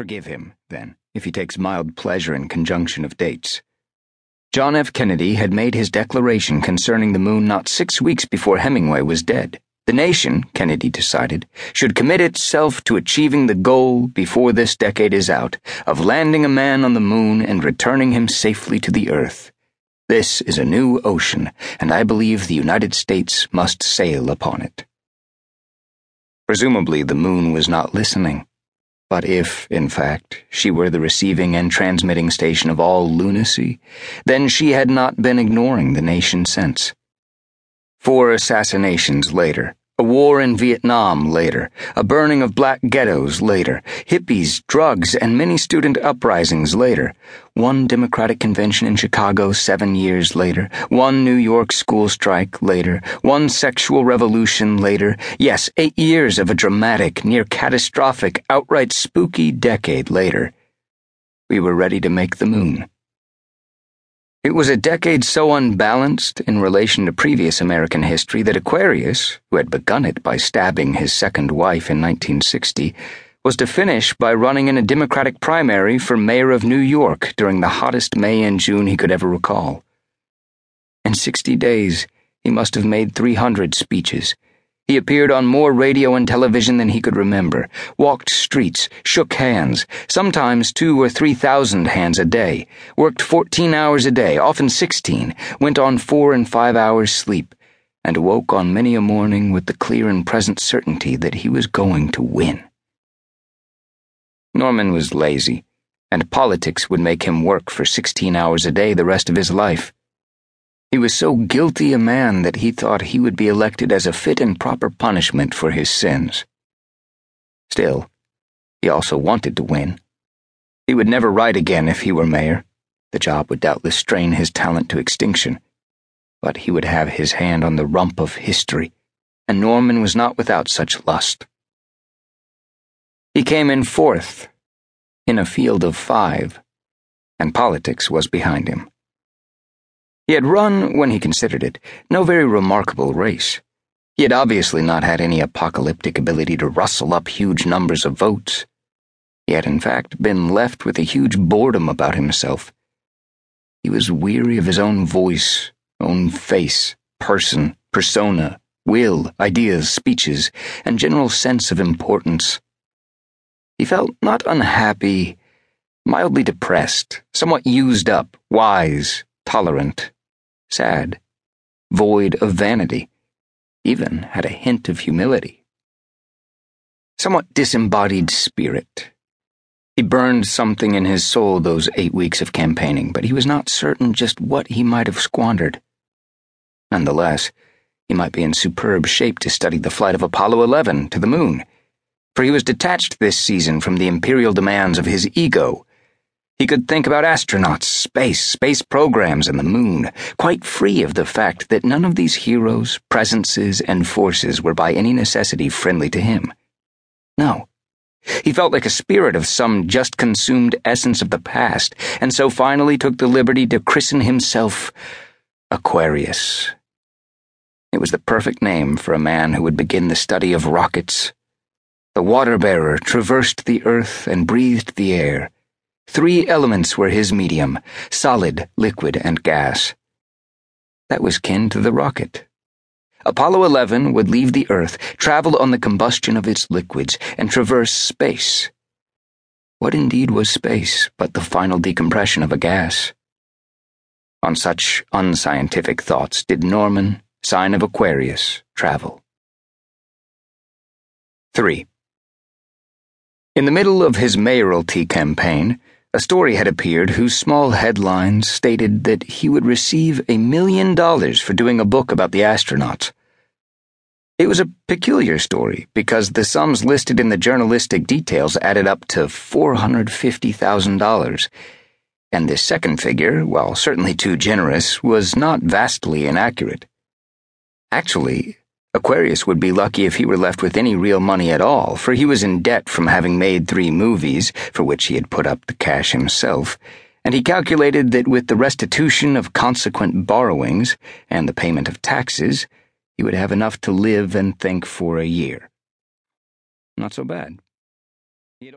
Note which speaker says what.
Speaker 1: Forgive him, then, if he takes mild pleasure in conjunction of dates. John F. Kennedy had made his declaration concerning the moon not six weeks before Hemingway was dead. The nation, Kennedy decided, should commit itself to achieving the goal before this decade is out of landing a man on the moon and returning him safely to the earth. This is a new ocean, and I believe the United States must sail upon it. Presumably, the moon was not listening. But if, in fact, she were the receiving and transmitting station of all lunacy, then she had not been ignoring the nation since. Four assassinations later, a war in Vietnam later, a burning of black ghettos later, hippies, drugs, and many student uprisings later, one Democratic convention in Chicago seven years later, one New York school strike later, one sexual revolution later, yes, eight years of a dramatic, near catastrophic, outright spooky decade later, we were ready to make the moon. It was a decade so unbalanced in relation to previous American history that Aquarius, who had begun it by stabbing his second wife in 1960, was to finish by running in a Democratic primary for mayor of New York during the hottest May and June he could ever recall. In 60 days, he must have made 300 speeches he appeared on more radio and television than he could remember, walked streets, shook hands, sometimes two or three thousand hands a day, worked 14 hours a day, often 16, went on four and five hours sleep, and awoke on many a morning with the clear and present certainty that he was going to win. Norman was lazy, and politics would make him work for 16 hours a day the rest of his life. He was so guilty a man that he thought he would be elected as a fit and proper punishment for his sins. Still, he also wanted to win. He would never write again if he were mayor. The job would doubtless strain his talent to extinction. But he would have his hand on the rump of history, and Norman was not without such lust. He came in fourth, in a field of five, and politics was behind him. He had run, when he considered it, no very remarkable race. He had obviously not had any apocalyptic ability to rustle up huge numbers of votes. He had, in fact, been left with a huge boredom about himself. He was weary of his own voice, own face, person, persona, will, ideas, speeches, and general sense of importance. He felt not unhappy, mildly depressed, somewhat used up, wise, tolerant sad, void of vanity, even had a hint of humility. Somewhat disembodied spirit. He burned something in his soul those eight weeks of campaigning, but he was not certain just what he might have squandered. Nonetheless, he might be in superb shape to study the flight of Apollo 11 to the moon, for he was detached this season from the imperial demands of his ego he could think about astronauts, space, space programs, and the moon, quite free of the fact that none of these heroes, presences, and forces were by any necessity friendly to him. No. He felt like a spirit of some just consumed essence of the past, and so finally took the liberty to christen himself Aquarius. It was the perfect name for a man who would begin the study of rockets. The water bearer traversed the earth and breathed the air Three elements were his medium solid, liquid, and gas. That was kin to the rocket. Apollo 11 would leave the Earth, travel on the combustion of its liquids, and traverse space. What indeed was space but the final decompression of a gas? On such unscientific thoughts did Norman, sign of Aquarius, travel. 3. In the middle of his mayoralty campaign, a story had appeared whose small headlines stated that he would receive a million dollars for doing a book about the astronauts. It was a peculiar story because the sums listed in the journalistic details added up to $450,000, and this second figure, while certainly too generous, was not vastly inaccurate. Actually, Aquarius would be lucky if he were left with any real money at all, for he was in debt from having made three movies, for which he had put up the cash himself, and he calculated that with the restitution of consequent borrowings and the payment of taxes, he would have enough to live and think for a year. Not so bad.